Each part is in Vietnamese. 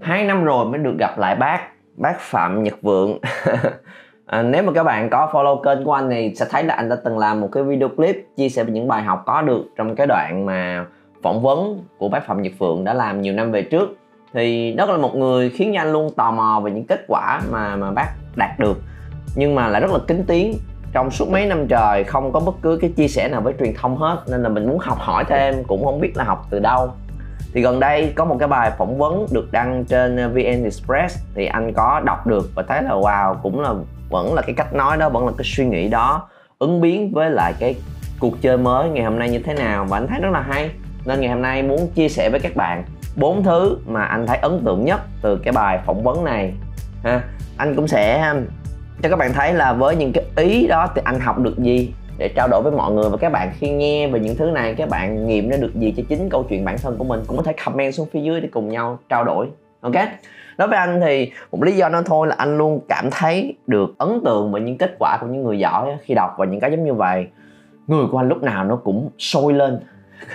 hai năm rồi mới được gặp lại bác bác phạm nhật vượng. À, nếu mà các bạn có follow kênh của anh thì sẽ thấy là anh đã từng làm một cái video clip chia sẻ về những bài học có được trong cái đoạn mà phỏng vấn của bác phạm nhật vượng đã làm nhiều năm về trước. Thì đó là một người khiến cho anh luôn tò mò về những kết quả mà mà bác đạt được. Nhưng mà lại rất là kính tiếng. Trong suốt mấy năm trời không có bất cứ cái chia sẻ nào với truyền thông hết nên là mình muốn học hỏi thêm cũng không biết là học từ đâu thì gần đây có một cái bài phỏng vấn được đăng trên ờ, VN Express. Thì anh có đọc được và thấy là, wow, cũng là, vẫn là cái cách nói đó, vẫn là cái suy nghĩ đó, ứng biến với lại cái cuộc chơi mới ngày hôm nay như thế nào. Và anh thấy rất là hay. Nên ngày hôm nay muốn chia sẻ với các bạn bốn thứ mà anh thấy ấn tượng nhất từ cái bài phỏng vấn này, ha. Anh cũng sẽ, cho các bạn thấy là với những cái ý đó thì anh học được gì để trao đổi với mọi người và các bạn khi nghe về những thứ này, các bạn nghiệm ra được gì cho chính câu chuyện bản thân của mình. Cũng có thể comment xuống phía dưới để cùng nhau trao đổi, ok? Đối với anh thì một lý do nó thôi là anh luôn cảm thấy được ấn tượng về những kết quả của những người giỏi khi đọc và những cái giống như vậy. Người của anh lúc nào nó cũng sôi lên,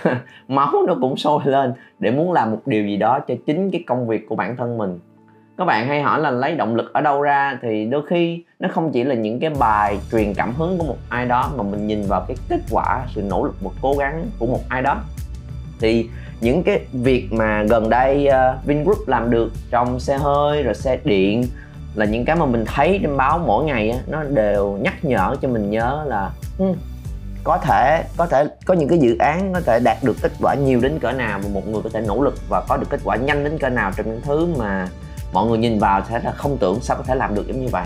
máu nó cũng sôi lên để muốn làm một điều gì đó cho chính cái công việc của bản thân mình các bạn hay hỏi là lấy động lực ở đâu ra thì đôi khi nó không chỉ là những cái bài truyền cảm hứng của một ai đó mà mình nhìn vào cái kết quả sự nỗ lực và cố gắng của một ai đó. Thì những cái việc mà gần đây uh, Vingroup làm được trong xe hơi rồi xe điện là những cái mà mình thấy trên báo mỗi ngày á, nó đều nhắc nhở cho mình nhớ là hmm, có thể có thể có những cái dự án có thể đạt được kết quả nhiều đến cỡ nào mà một người có thể nỗ lực và có được kết quả nhanh đến cỡ nào trong những thứ mà mọi người nhìn vào sẽ là không tưởng sao có thể làm được giống như vậy.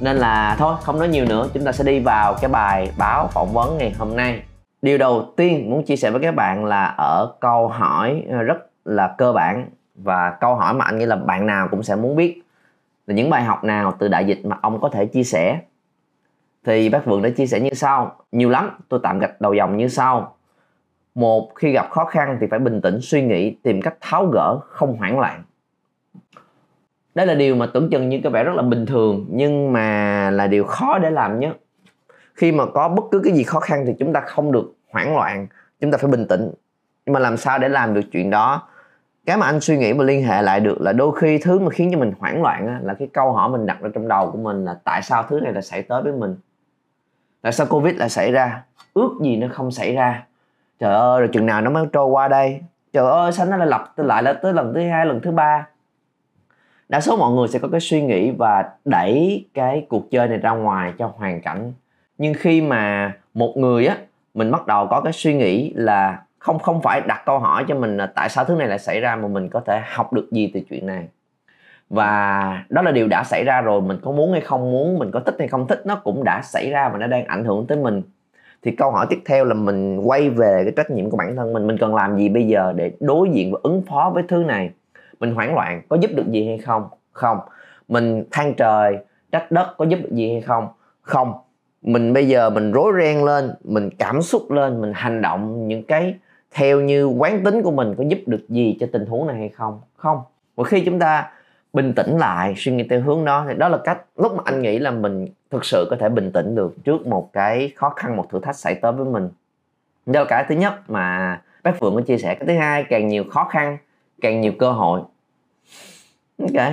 Nên là thôi, không nói nhiều nữa. Chúng ta sẽ đi vào cái bài báo phỏng vấn ngày hôm nay. Điều đầu tiên muốn chia sẻ với các bạn là ở câu hỏi ờ, rất là cơ bản. Và câu hỏi mà anh nghĩ là bạn nào cũng sẽ muốn biết là những bài học nào từ đại dịch mà ông có thể chia sẻ. Thì bác Vượng đã chia sẻ như sau. Nhiều lắm, tôi tạm gạch đầu dòng như sau. Một, khi gặp khó khăn thì phải bình tĩnh suy nghĩ, tìm cách tháo gỡ, không hoảng loạn đó là điều mà tưởng chừng như có vẻ rất là bình thường, nhưng mà là điều khó để làm nhất khi mà có bất cứ cái gì khó khăn thì chúng ta không được hoảng loạn, chúng ta phải bình tĩnh. Nhưng mà làm sao để làm được chuyện đó? Cái mà anh suy nghĩ và liên hệ lại được là đôi khi thứ mà khiến cho mình hoảng loạn là cái câu hỏi mình đặt ra trong đầu của mình là tại sao thứ này lại xảy tới với mình? Tại sao covid lại xảy ra? Ước gì nó không xảy ra? Trời ơi, rồi chừng nào nó mới trôi qua đây? Trời ơi, sao nó lại lặp lại là tới lần thứ hai, lần thứ ba? Đa số mọi người sẽ có cái suy nghĩ và đẩy cái cuộc chơi này ra ngoài cho hoàn cảnh. Nhưng khi mà một người á, mình bắt đầu có cái suy nghĩ là không không phải đặt câu hỏi cho mình là tại sao thứ này lại xảy ra mà mình có thể học được gì từ chuyện này. Và đó là điều đã xảy ra rồi, mình có muốn hay không muốn, mình có thích hay không thích, nó cũng đã xảy ra và nó đang ảnh hưởng tới mình. Thì câu hỏi tiếp theo là mình quay về cái trách nhiệm của bản thân mình. Mình cần làm gì bây giờ để đối diện và ứng phó với thứ này? Mình hoảng loạn, có giúp được gì hay không? Không. Mình than trời, trách đất, có giúp được gì hay không? Không. Mình bây giờ mình rối ren lên, mình cảm xúc lên, mình hành động những cái theo như quán tính của mình có giúp được gì cho tình huống này hay không? Không. Và khi chúng ta bình tĩnh lại, suy nghĩ theo hướng đó, thì đó là cách lúc mà anh nghĩ là mình thực sự có thể bình tĩnh được trước một cái khó khăn, một thử thách xảy tới với mình. Đó là cái thứ nhất mà bác phượng có chia sẻ. Cái thứ hai, càng nhiều khó khăn càng nhiều cơ hội. Ok.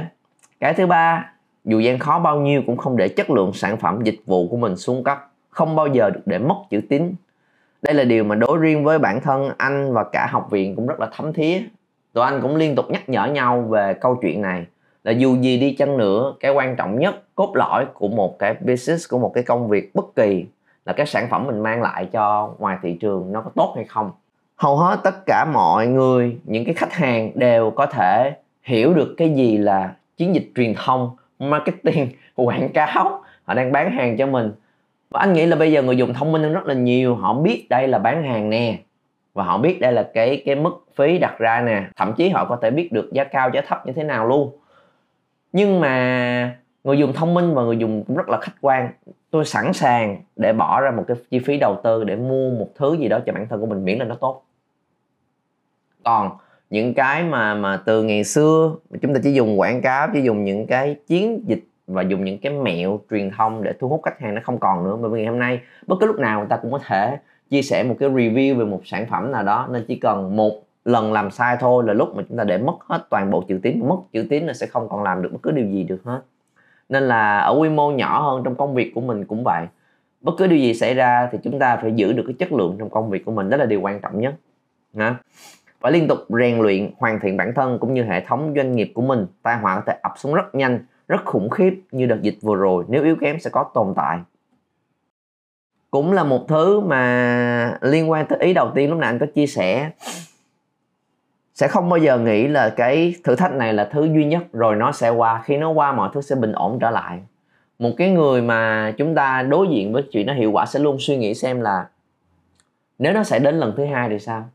Cái thứ ba, dù gian khó bao nhiêu cũng không để chất lượng sản phẩm, dịch vụ của mình xuống cấp, không bao giờ được để mất chữ tín. Đây là điều mà đối riêng với bản thân anh và cả học viện cũng rất là thấm thía. Tụi anh cũng liên tục nhắc nhở nhau về câu chuyện này, là dù gì đi chăng nữa, cái quan trọng nhất, cốt lõi của một cái business, của một cái công việc bất kỳ, là cái sản phẩm mình mang lại cho ngoài thị trường nó có tốt hay không hầu hết tất cả mọi người, những cái khách hàng đều có thể hiểu được cái gì là chiến dịch truyền thông, marketing, quảng cáo. Họ đang bán hàng cho mình. Và anh nghĩ là bây giờ người dùng thông minh hơn rất là nhiều. Họ biết đây là bán hàng nè. Và họ biết đây là cái cái mức phí đặt ra nè. Thậm chí họ có thể biết được giá cao, giá thấp như thế nào luôn. Nhưng mà người dùng thông minh và người dùng cũng rất là khách quan. Tôi sẵn sàng để bỏ ra một cái chi phí đầu tư để mua một thứ gì đó cho bản thân của mình miễn là nó tốt còn những cái mà mà từ ngày xưa, chúng ta chỉ dùng quảng cáo, chỉ dùng những cái chiến dịch và dùng những cái mẹo truyền thông để thu hút khách hàng nó không còn nữa. Bởi vì ngày hôm nay, bất cứ lúc nào người ta cũng có thể chia sẻ một cái review về một sản phẩm nào đó. Nên chỉ cần một lần làm sai thôi là lúc mà chúng ta để mất hết toàn bộ chữ tín. Mất chữ tín là sẽ không còn làm được bất cứ điều gì được hết. Nên là ở quy mô nhỏ hơn trong công việc của mình cũng vậy. Bất cứ điều gì xảy ra thì chúng ta phải giữ được cái chất lượng trong công việc của mình. Đó là điều quan trọng nhất. Hả và liên tục rèn luyện, hoàn thiện bản thân cũng như hệ thống doanh nghiệp của mình, tai họa có thể ập xuống rất nhanh, rất khủng khiếp như đợt dịch vừa rồi nếu yếu kém sẽ có tồn tại. Cũng là một thứ mà liên quan tới ý đầu tiên lúc nãy anh có chia sẻ. Sẽ không bao giờ nghĩ là cái thử thách này là thứ duy nhất, rồi nó sẽ qua. Khi nó qua, mọi thứ sẽ bình ổn trở lại. Một cái người mà chúng ta đối diện với chuyện nó hiệu quả sẽ luôn suy nghĩ xem là nếu nó sẽ đến lần thứ hai thì sao?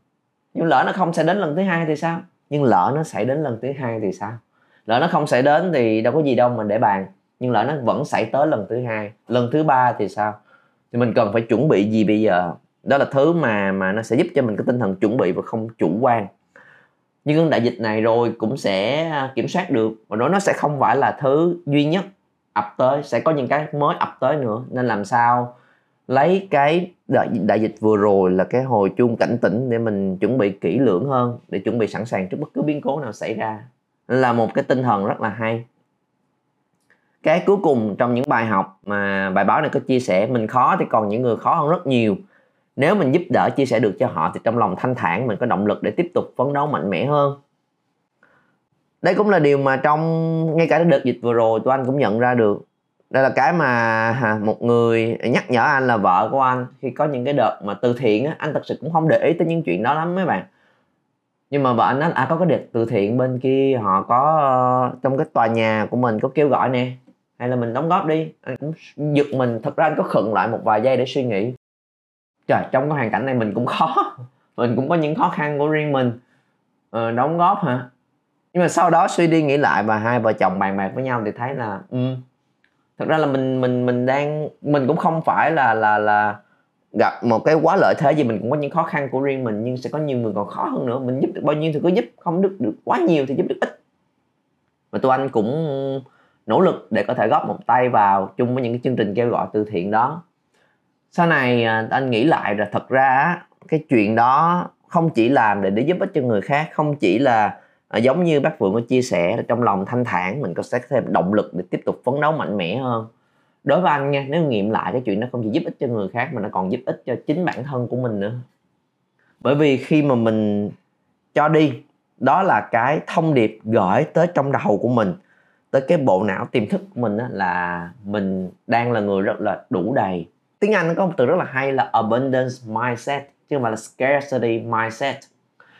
Nhưng lỡ nó không sẽ đến lần thứ hai thì sao? Nhưng lỡ nó xảy đến lần thứ hai thì sao? Lỡ nó không xảy đến thì đâu có gì đâu mình để bàn. Nhưng lỡ nó vẫn xảy tới lần thứ hai, lần thứ ba thì sao? Thì mình cần phải chuẩn bị gì bây giờ? Đó là thứ mà mà nó sẽ giúp cho mình cái tinh thần chuẩn bị và không chủ quan. Nhưng đại dịch này rồi cũng sẽ à, kiểm soát được. Và nó nó sẽ không phải là thứ duy nhất ập tới. Sẽ có những cái mới ập tới nữa. Nên làm sao lấy cái đại, đại dịch vừa rồi là cái hồi chuông cảnh tỉnh để mình chuẩn bị kỹ lưỡng hơn để chuẩn bị sẵn sàng trước bất cứ biến cố nào xảy ra. Là một cái tinh thần rất là hay. Cái cuối cùng trong những bài học mà bài báo này có chia sẻ mình khó thì còn những người khó hơn rất nhiều. Nếu mình giúp đỡ chia sẻ được cho họ thì trong lòng thanh thản mình có động lực để tiếp tục phấn đấu mạnh mẽ hơn. Đây cũng là điều mà trong ngay cả đợt dịch vừa rồi tụi anh cũng nhận ra được đây là cái mà một người nhắc nhở anh là vợ của anh. Khi có những cái đợt mà từ thiện á anh thật sự cũng không để ý tới những chuyện đó lắm mấy bạn. Nhưng mà vợ anh nói à có cái đợt từ thiện bên kia họ có ờ, trong cái tòa nhà của mình có kêu gọi nè hay là mình đóng góp đi. Anh cũng giật mình. Thật ra anh có khựng lại một vài giây để suy nghĩ. Trời trong cái hoàn cảnh này mình cũng khó. Mình cũng có những khó khăn của riêng mình. Ờ, đóng góp hả? Nhưng mà sau đó suy đi nghĩ lại và hai vợ chồng bàn bạc với nhau thì thấy là um, thật ra là mình mình mình đang, mình cũng không phải là là là gặp một cái quá lợi thế gì, mình cũng có những khó khăn của riêng mình, nhưng sẽ có nhiều người còn khó hơn nữa. Mình giúp được bao nhiêu thì cứ giúp, không được được quá nhiều thì giúp được ít. Và tụi anh cũng nỗ lực để có thể góp một tay vào chung với những cái chương trình kêu gọi từ thiện đó. Sau này à, anh nghĩ lại là thật ra cái chuyện đó không chỉ làm để để giúp ích cho người khác, không chỉ là à, giống như bác Phượng có chia sẻ là trong lòng thanh thản mình có sẽ thêm động lực để tiếp tục phấn đấu mạnh mẽ hơn. Đối với anh nha nếu nghiệm lại cái chuyện nó không chỉ giúp ích cho người khác mà nó còn giúp ích cho chính bản thân của mình nữa. Bởi vì khi mà mình cho đi đó là cái thông điệp gửi tới trong đầu của mình tới cái bộ não tiềm thức của mình á, là mình đang là người rất là đủ đầy. Tiếng anh nó có một từ rất là hay là abundance mindset chứ không phải là scarcity mindset.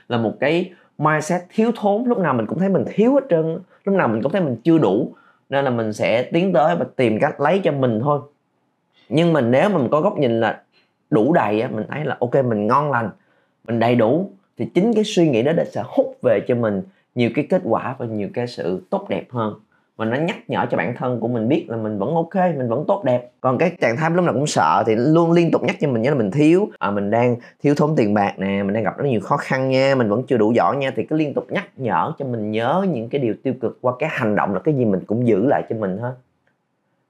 Là một cái mindset thiếu thốn. Lúc nào mình cũng thấy mình thiếu hết trơn lúc nào mình cũng thấy mình chưa đủ. Nên là mình sẽ tiến tới và tìm cách lấy cho mình thôi. Nhưng mà nếu mà mình có góc nhìn là đủ đầy á, mình thấy là ok, mình ngon lành, mình đầy đủ, thì chính cái suy nghĩ đó sẽ hút về cho mình nhiều cái kết quả và nhiều cái sự tốt đẹp hơn mà nó nhắc nhở cho bản thân của mình biết là mình vẫn ok mình vẫn tốt đẹp. Còn cái trạng thái lúc nào cũng sợ thì luôn liên tục nhắc cho mình nhớ là mình thiếu. À, mình đang thiếu thốn tiền bạc nè mình đang gặp rất nhiều khó khăn nha mình vẫn chưa đủ giỏi nha. Thì cứ liên tục nhắc nhở cho mình nhớ những cái điều tiêu cực qua cái hành động là cái gì mình cũng giữ lại cho mình hết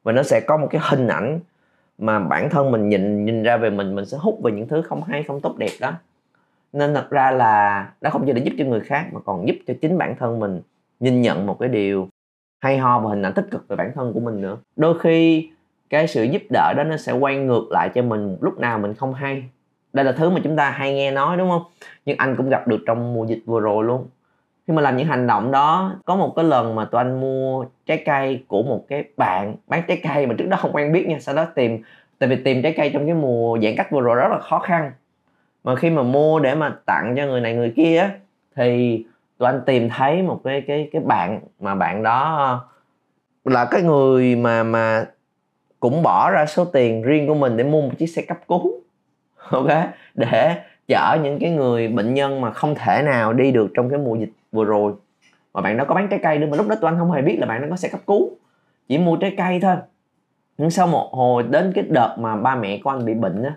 và nó sẽ có một cái hình ảnh mà bản thân mình nhìn nhìn ra về mình mình sẽ hút về những thứ không hay không tốt đẹp đó. Nên thật ra là nó không chỉ để giúp cho người khác mà còn giúp cho chính bản thân mình nhìn nhận một cái điều hay ho và hình ảnh tích cực về bản thân của mình nữa. Đôi khi cái sự giúp đỡ đó nó sẽ quay ngược lại cho mình lúc nào mình không hay. Đây là thứ mà chúng ta hay nghe nói, đúng không? Nhưng anh cũng gặp được trong mùa dịch vừa rồi luôn. Khi mà làm những hành động đó, có một cái lần mà tụi anh mua trái cây của một cái bạn bán trái cây mà trước đó không quen biết nha, sau đó tìm, tại vì tìm trái cây trong cái mùa giãn cách vừa rồi rất là khó khăn. Mà khi mà mua để mà tặng cho người này người kia thì tụi anh tìm thấy một cái cái cái bạn mà bạn đó ờ, là cái người mà mà cũng bỏ ra số tiền riêng của mình để mua một chiếc xe cấp cứu, ok? Để chở những cái người bệnh nhân mà không thể nào đi được trong cái mùa dịch vừa rồi. Mà bạn đó có bán trái cây nữa mà lúc đó tụi anh không hề biết là bạn đó có xe cấp cứu, chỉ mua trái cây thôi. Nhưng sau một hồi đến cái đợt mà ba mẹ của anh bị bệnh á,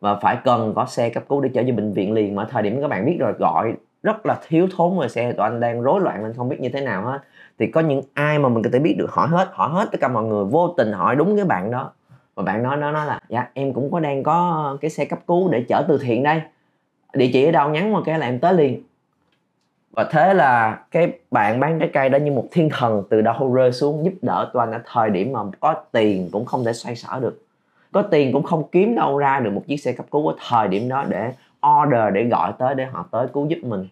và phải cần có xe cấp cứu để chở về bệnh viện liền mà thời điểm các bạn biết rồi, gọi rất là thiếu thốn về xe tụi anh đang rối loạn mình không biết như thế nào hết. Thì có những ai mà mình có thể biết được, hỏi hết hỏi hết tất cả mọi người, vô tình hỏi đúng cái bạn đó. Và bạn nói nó nói là dạ em cũng có đang có cái xe cấp cứu để chở từ thiện đây. Địa chỉ ở đâu nhắn qua cái là em tới liền. Và thế là cái bạn bán trái cây đó như một thiên thần từ đâu rơi xuống giúp đỡ tụi anh ở thời điểm mà có tiền cũng không thể xoay sở được. Có tiền cũng không kiếm đâu ra được một chiếc xe cấp cứu ở thời điểm đó để order, để gọi tới, để họ tới cứu giúp mình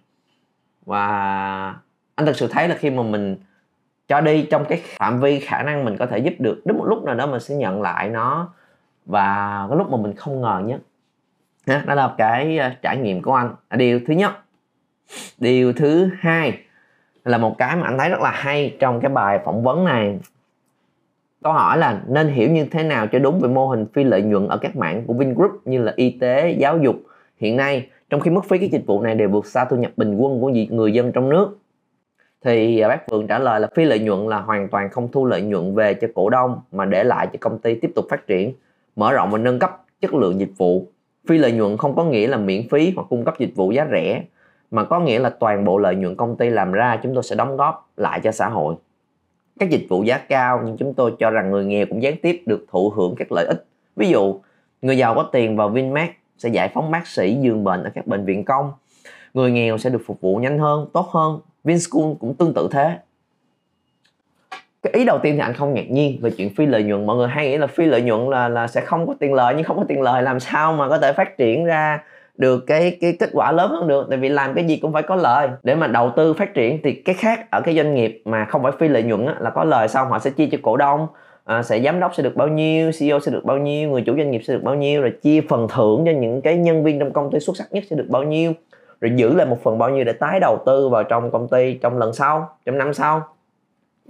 và anh thực sự thấy là khi mà mình cho đi trong cái phạm vi khả năng mình có thể giúp được, đến một lúc nào đó mình sẽ nhận lại nó. Và cái lúc mà mình không ngờ nhất đó là cái ờ, trải nghiệm của anh. À, điều thứ nhất, điều thứ hai là một cái mà anh thấy rất là hay trong cái bài phỏng vấn này. Câu hỏi là nên hiểu như thế nào cho đúng về mô hình phi lợi nhuận ở các mảng của Vingroup như là y tế, giáo dục. Hiện nay trong khi mức phí các dịch vụ này đều vượt xa thu nhập bình quân của người dân trong nước. Thì à, bác Phượng trả lời là phí lợi nhuận là hoàn toàn không thu lợi nhuận về cho cổ đông, mà để lại cho công ty tiếp tục phát triển, mở rộng và nâng cấp chất lượng dịch vụ. Phi lợi nhuận không có nghĩa là miễn phí hoặc cung cấp dịch vụ giá rẻ, mà có nghĩa là toàn bộ lợi nhuận công ty làm ra chúng tôi sẽ đóng góp lại cho xã hội. Các dịch vụ giá cao nhưng chúng tôi cho rằng người nghèo cũng gián tiếp được thụ hưởng các lợi ích. Ví dụ, người giàu có tiền vào Vinmart sẽ giải phóng bác sĩ giường bệnh ở các bệnh viện công. Người nghèo sẽ được phục vụ nhanh hơn tốt hơn. Vinschool cũng tương tự thế. Cái ý đầu tiên thì anh không ngạc nhiên về chuyện phi lợi nhuận. Mọi người hay nghĩ là phi lợi nhuận là là sẽ không có tiền lợi nhưng không có tiền lợi làm sao mà có thể phát triển ra được cái cái kết quả lớn hơn được? Tại vì làm cái gì cũng phải có lời. Để mà đầu tư phát triển thì cái khác ở cái doanh nghiệp mà không phải phi lợi nhuận á, là có lời xong họ sẽ chia cho cổ đông. Ờ, à, sẽ giám đốc sẽ được bao nhiêu CEO sẽ được bao nhiêu người chủ doanh nghiệp sẽ được bao nhiêu rồi chia phần thưởng cho những cái nhân viên trong công ty xuất sắc nhất sẽ được bao nhiêu. Rồi giữ lại một phần bao nhiêu để tái đầu tư vào trong công ty trong lần sau trong năm sau.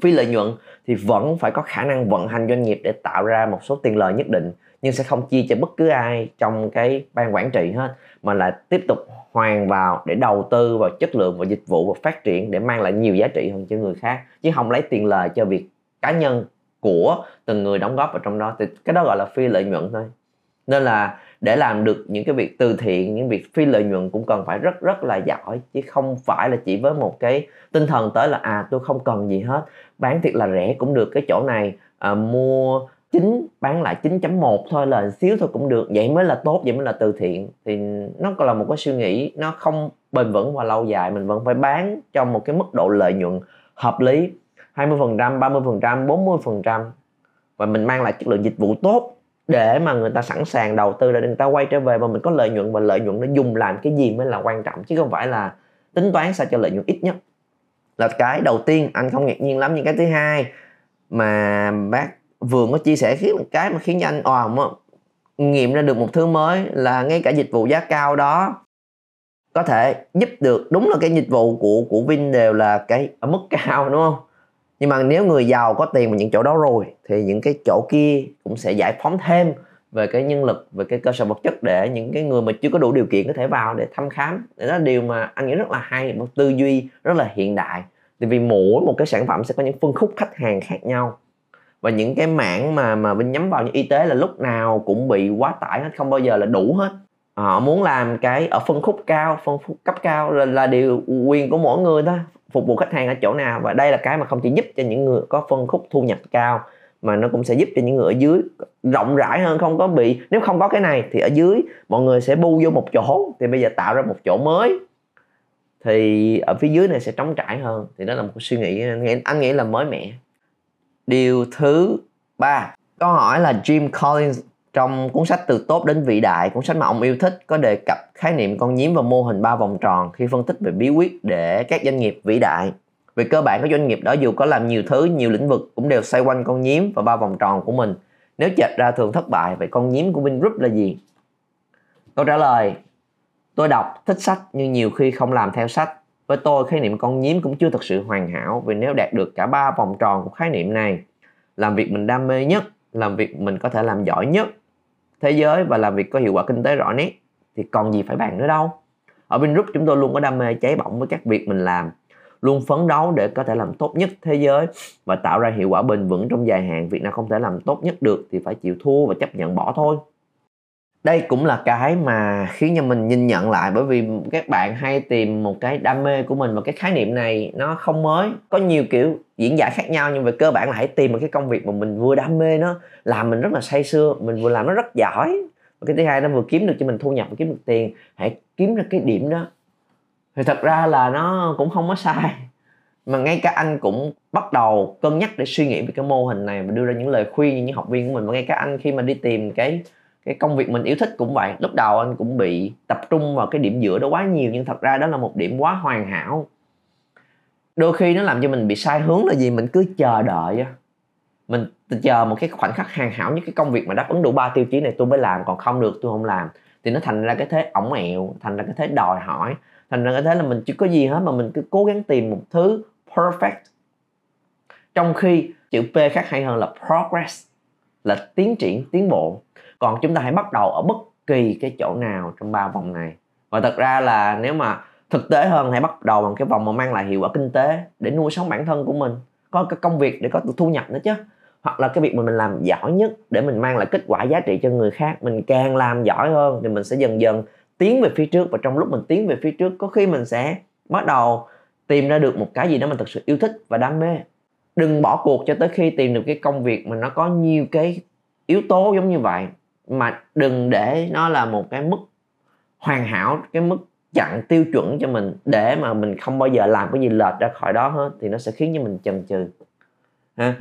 Phi lợi nhuận thì vẫn phải có khả năng vận hành doanh nghiệp để tạo ra một số tiền lời nhất định nhưng sẽ không chia cho bất cứ ai trong cái ban quản trị hết mà là tiếp tục hoàn vào để đầu tư vào chất lượng và dịch vụ và phát triển để mang lại nhiều giá trị hơn cho người khác chứ không lấy tiền lời cho việc cá nhân của từng người đóng góp vào trong đó. Thì cái đó gọi là phi lợi nhuận thôi. Nên là để làm được những cái việc từ thiện những việc phi lợi nhuận cũng cần phải rất rất là giỏi. Chứ không phải là chỉ với một cái tinh thần tới là à tôi không cần gì hết. Bán thiệt là rẻ cũng được. Cái chỗ này à, mua chín bán lại 9.1 thôi là xíu thôi cũng được. Vậy mới là tốt vậy mới là từ thiện. Thì nó còn là một cái suy nghĩ nó không bền vững và lâu dài. Mình vẫn phải bán trong một cái mức độ lợi nhuận hợp lý. 20% 30% 40% và mình mang lại chất lượng dịch vụ tốt để mà người ta sẵn sàng đầu tư để người ta quay trở về và mình có lợi nhuận và lợi nhuận nó dùng làm cái gì mới là quan trọng chứ không phải là tính toán sao cho lợi nhuận ít nhất. Là cái đầu tiên anh không ngạc nhiên lắm nhưng cái thứ hai mà bác vừa có chia sẻ khiến cái mà khiến cho anh òa oh, nghiệm ra được một thứ mới là ngay cả dịch vụ giá cao đó có thể giúp được đúng là cái dịch vụ của của Vin đều là cái ở mức cao đúng không? Nhưng mà nếu người giàu có tiền vào những chỗ đó rồi, thì những cái chỗ kia cũng sẽ giải phóng thêm về cái nhân lực, về cái cơ sở vật chất để những cái người mà chưa có đủ điều kiện có thể vào để thăm khám. Đó là điều mà anh nghĩ rất là hay, một tư duy rất là hiện đại. Tại vì mỗi một cái sản phẩm sẽ có những phân khúc khách hàng khác nhau. Và những cái mảng mà mà bên nhắm vào như y tế là lúc nào cũng bị quá tải hết, không bao giờ là đủ hết họ muốn làm cái ở phân khúc cao phân khúc cấp cao là, là điều quyền của mỗi người thôi phục vụ khách hàng ở chỗ nào. Và đây là cái mà không chỉ giúp cho những người có phân khúc thu nhập cao mà nó cũng sẽ giúp cho những người ở dưới rộng rãi hơn không có bị nếu không có cái này thì ở dưới mọi người sẽ bu vô một chỗ thì bây giờ tạo ra một chỗ mới. Thì ở phía dưới này sẽ trống trải hơn thì đó là một suy nghĩ anh nghĩ, anh nghĩ là mới mẻ. Điều thứ ba câu hỏi là Jim Collins trong cuốn sách từ tốt đến vĩ đại, cuốn sách mà ông yêu thích, có đề cập khái niệm con nhím và mô hình ba vòng tròn khi phân tích về bí quyết để các doanh nghiệp vĩ đại. Về cơ bản, các doanh nghiệp đó dù có làm nhiều thứ, nhiều lĩnh vực cũng đều xoay quanh con nhím và ba vòng tròn của mình. Nếu chệch ra thường thất bại, vậy con nhím của Vingroup là gì? Câu trả lời, tôi đọc, thích sách nhưng nhiều khi không làm theo sách. Với tôi, khái niệm con nhím cũng chưa thật sự hoàn hảo, vì nếu đạt được cả ba vòng tròn của khái niệm này, làm việc mình đam mê nhất, làm việc mình có thể làm giỏi nhất thế giới và làm việc có hiệu quả kinh tế rõ nét, thì còn gì phải bàn nữa đâu. Ở Vingroup chúng tôi luôn có đam mê cháy bỏng với các việc mình làm, luôn phấn đấu để có thể làm tốt nhất thế giới và tạo ra hiệu quả bền vững trong dài hạn. Việc nào không thể làm tốt nhất được thì phải chịu thua và chấp nhận bỏ thôi đây cũng là cái mà khiến cho mình nhìn nhận lại, bởi vì các bạn hay tìm một cái đam mê của mình và cái khái niệm này nó không mới. Có nhiều kiểu diễn giải khác nhau, nhưng về cơ bản là hãy tìm một cái công việc mà mình vừa đam mê nó làm mình rất là say sưa, mình vừa làm nó rất giỏi. Và cái thứ hai, nó vừa kiếm được cho mình thu nhập và kiếm được tiền, hãy kiếm ra cái điểm đó. Thì thật ra là nó cũng không có sai. Mà ngay cả anh cũng bắt đầu cân nhắc để suy nghĩ về cái mô hình này và đưa ra những lời khuyên cho những học viên của mình. Và ngay cả anh khi mà đi tìm cái cái công việc mình yêu thích cũng vậy. Lúc đầu anh cũng bị tập trung vào cái điểm giữa đó quá nhiều, nhưng thật ra đó là một điểm quá hoàn hảo. Đôi khi nó làm cho mình bị sai hướng là gì? Mình cứ chờ đợi mình chờ một cái khoảnh khắc hoàn hảo nhất cái công việc mà đáp ứng đủ ba tiêu chí này tôi mới làm, còn không được tôi không làm. Thì nó thành ra cái thế ổng ẹo, thành ra cái thế đòi hỏi, thành ra cái thế là mình chưa có gì hết mà mình cứ cố gắng tìm một thứ perfect. Trong khi chữ P khác hay hơn là progress, là tiến triển, tiến bộ còn chúng ta hãy bắt đầu ở bất kỳ cái chỗ nào trong ba vòng này. Và thật ra là nếu mà thực tế hơn, hãy bắt đầu bằng cái vòng mà mang lại hiệu quả kinh tế để nuôi sống bản thân của mình. Có cái công việc để có được thu nhập nữa chứ. Hoặc là cái việc mà mình làm giỏi nhất để mình mang lại kết quả giá trị cho người khác. Mình càng làm giỏi hơn thì mình sẽ dần dần tiến về phía trước. Và trong lúc mình tiến về phía trước, có khi mình sẽ bắt đầu tìm ra được một cái gì đó mình thực sự yêu thích và đam mê. Đừng bỏ cuộc cho tới khi tìm được cái công việc mà nó có nhiều cái yếu tố giống như vậy mà đừng để nó là một cái mức hoàn hảo, cái mức chặn tiêu chuẩn cho mình để mà mình không bao giờ làm cái gì lệch ra khỏi đó hết, thì nó sẽ khiến cho mình chần chừ. Ha?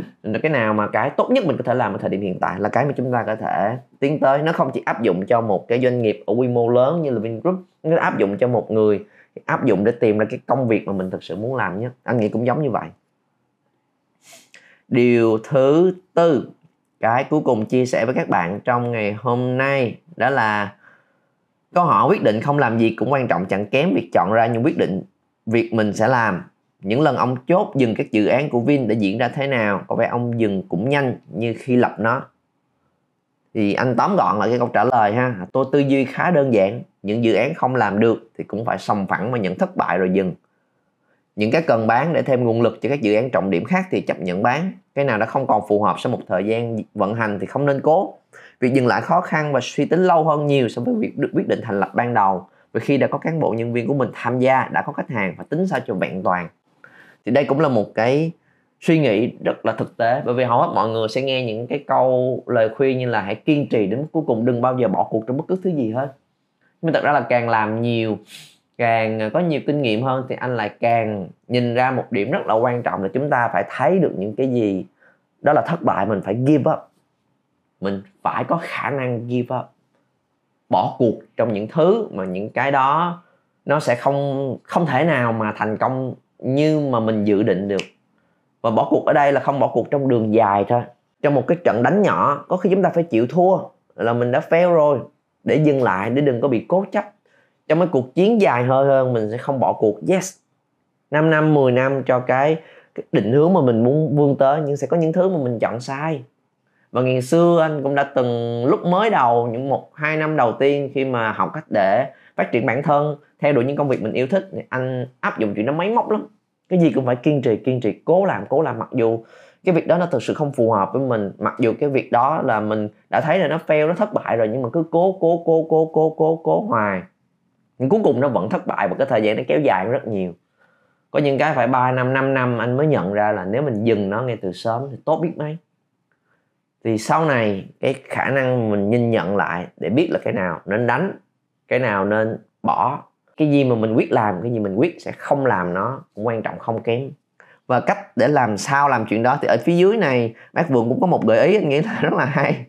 Cái nào mà cái tốt nhất mình có thể làm ở thời điểm hiện tại là cái mà chúng ta có thể tiến tới. Nó không chỉ áp dụng cho một cái doanh nghiệp ở quy mô lớn như là Vingroup, nó áp dụng cho một người, áp dụng để tìm ra cái công việc mà mình thực sự muốn làm nhé anh nghĩ cũng giống như vậy. Điều thứ tư cái cuối cùng chia sẻ với các bạn trong ngày hôm nay đó là câu hỏi quyết định không làm gì cũng quan trọng, chẳng kém việc chọn ra những quyết định việc mình sẽ làm. Những lần ông chốt dừng các dự án của Vin đã diễn ra thế nào, có vẻ ông dừng cũng nhanh như khi lập nó. Thì anh tóm gọn lại cái câu trả lời ha. Tôi tư duy khá đơn giản, những dự án không làm được thì cũng phải sòng phẳng mà nhận thất bại rồi dừng những cái cần bán để thêm nguồn lực cho các dự án trọng điểm khác thì chấp nhận bán. Cái nào đã không còn phù hợp sau một thời gian vận hành thì không nên cố. Việc dừng lại khó khăn và suy tính lâu hơn nhiều so với việc được quyết định thành lập ban đầu. Vì khi đã có cán bộ nhân viên của mình tham gia, đã có khách hàng và tính sao cho vẹn toàn. Thì đây cũng là một cái suy nghĩ rất là thực tế, bởi vì hầu hết mọi người sẽ nghe những cái câu lời khuyên như là hãy kiên trì đến cuối cùng, đừng bao giờ bỏ cuộc trong bất cứ thứ gì hết. Nhưng thật ra là càng làm nhiều càng có nhiều kinh nghiệm hơn thì anh lại càng nhìn ra một điểm rất là quan trọng là chúng ta phải thấy được những cái gì. Đó là thất bại, mình phải give up. Mình phải có khả năng give up. Bỏ cuộc trong những thứ mà những cái đó nó sẽ không không thể nào mà thành công như mà mình dự định được. Và bỏ cuộc ở đây là không bỏ cuộc trong đường dài thôi. Trong một cái trận đánh nhỏ, có khi chúng ta phải chịu thua là mình đã fail rồi. Để dừng lại, để đừng có bị cố chấp trong cái cuộc chiến dài hơi hơn mình sẽ không bỏ cuộc. Yes. 5 năm 10 năm cho cái, cái định hướng mà mình muốn vươn tới nhưng sẽ có những thứ mà mình chọn sai. Và ngày xưa anh cũng đã từng lúc mới đầu những một hai năm đầu tiên khi mà học cách để phát triển bản thân theo đuổi những công việc mình yêu thích anh áp dụng chuyện nó máy móc lắm. Cái gì cũng phải kiên trì kiên trì cố làm cố làm. Mặc dù cái việc đó nó thực sự không phù hợp với mình mặc dù cái việc đó là mình đã thấy là nó fail nó thất bại rồi nhưng mà cứ cố cố cố cố cố cố cố hoài nhưng cuối cùng nó vẫn thất bại và cái thời gian nó kéo dài rất nhiều. Có những cái phải 3 năm 5 năm anh mới nhận ra là nếu mình dừng nó ngay từ sớm thì tốt biết mấy. Thì sau này cái khả năng mình nhìn nhận lại để biết là cái nào nên đánh, cái nào nên bỏ, cái gì mà mình quyết làm, cái gì mình quyết sẽ không làm nó cũng quan trọng không kém. Và cách để làm sao làm chuyện đó thì ở phía dưới này, bác vượng cũng có một gợi ý anh nghĩ là rất là hay.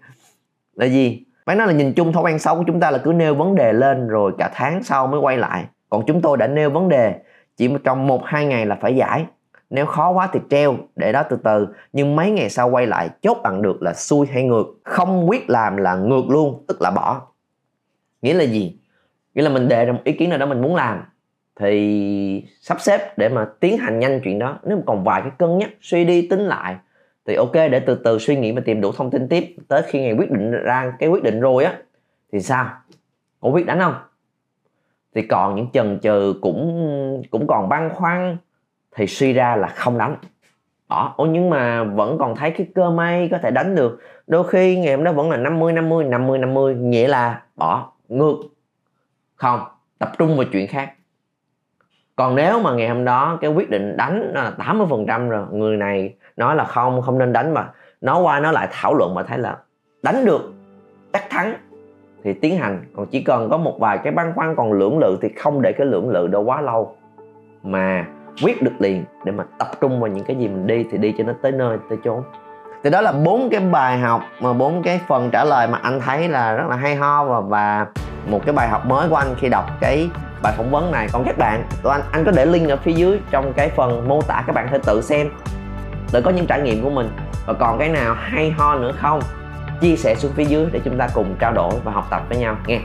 Là gì? Phải nói là nhìn chung thói quen xấu của chúng ta là cứ nêu vấn đề lên rồi cả tháng sau mới quay lại. Còn chúng tôi đã nêu vấn đề, chỉ trong một, hai ngày là phải giải. Nếu khó quá thì treo, để đó từ từ. Nhưng mấy ngày sau quay lại, chốt bằng được là xui hay ngược. Không quyết làm là ngược luôn, tức là bỏ. Nghĩa là gì? Nghĩa là mình đề ra một ý kiến nào đó mình muốn làm, thì sắp xếp để mà tiến hành nhanh chuyện đó. Nếu còn vài cái cân nhắc, suy đi tính lại thì ok, để từ từ suy nghĩ và tìm đủ thông tin tiếp. Tới khi ngày quyết định ra cái quyết định rồi á, thì sao? Có quyết đánh không? Thì còn những chần chừ cũng cũng còn băn khoăn, thì suy ra là không đánh. Bỏ ô, nhưng mà vẫn còn thấy cái cơ may có thể đánh được. Đôi khi ngày hôm đó vẫn là 50 50 50 50 nghĩa là bỏ, ngược. Không, tập trung vào chuyện khác. Còn nếu mà ngày hôm đó cái quyết định đánh là 80 phần trăm rồi, người này nói là không không nên đánh mà. Nói qua nói lại thảo luận mà thấy là đánh được, chắc thắng. Thì tiến hành. Còn chỉ cần có một vài cái băn khoăn còn lưỡng lự thì không để cái lưỡng lự đó quá lâu. Mà quyết được liền để mà tập trung vào những cái gì mình đi thì đi cho nó tới nơi, tới chốn. Thì đó là bốn cái bài học mà bốn cái phần trả lời mà anh thấy là rất là hay ho và và một cái bài học mới của anh khi đọc cái bài phỏng vấn này. Còn các bạn, tụi anh anh có để link ở phía dưới trong cái phần mô tả các bạn thể tự xem để có những trải nghiệm của mình. Và còn cái nào hay ho nữa không? Chia sẻ xuống phía dưới để chúng ta cùng trao đổi và học tập với nhau nghe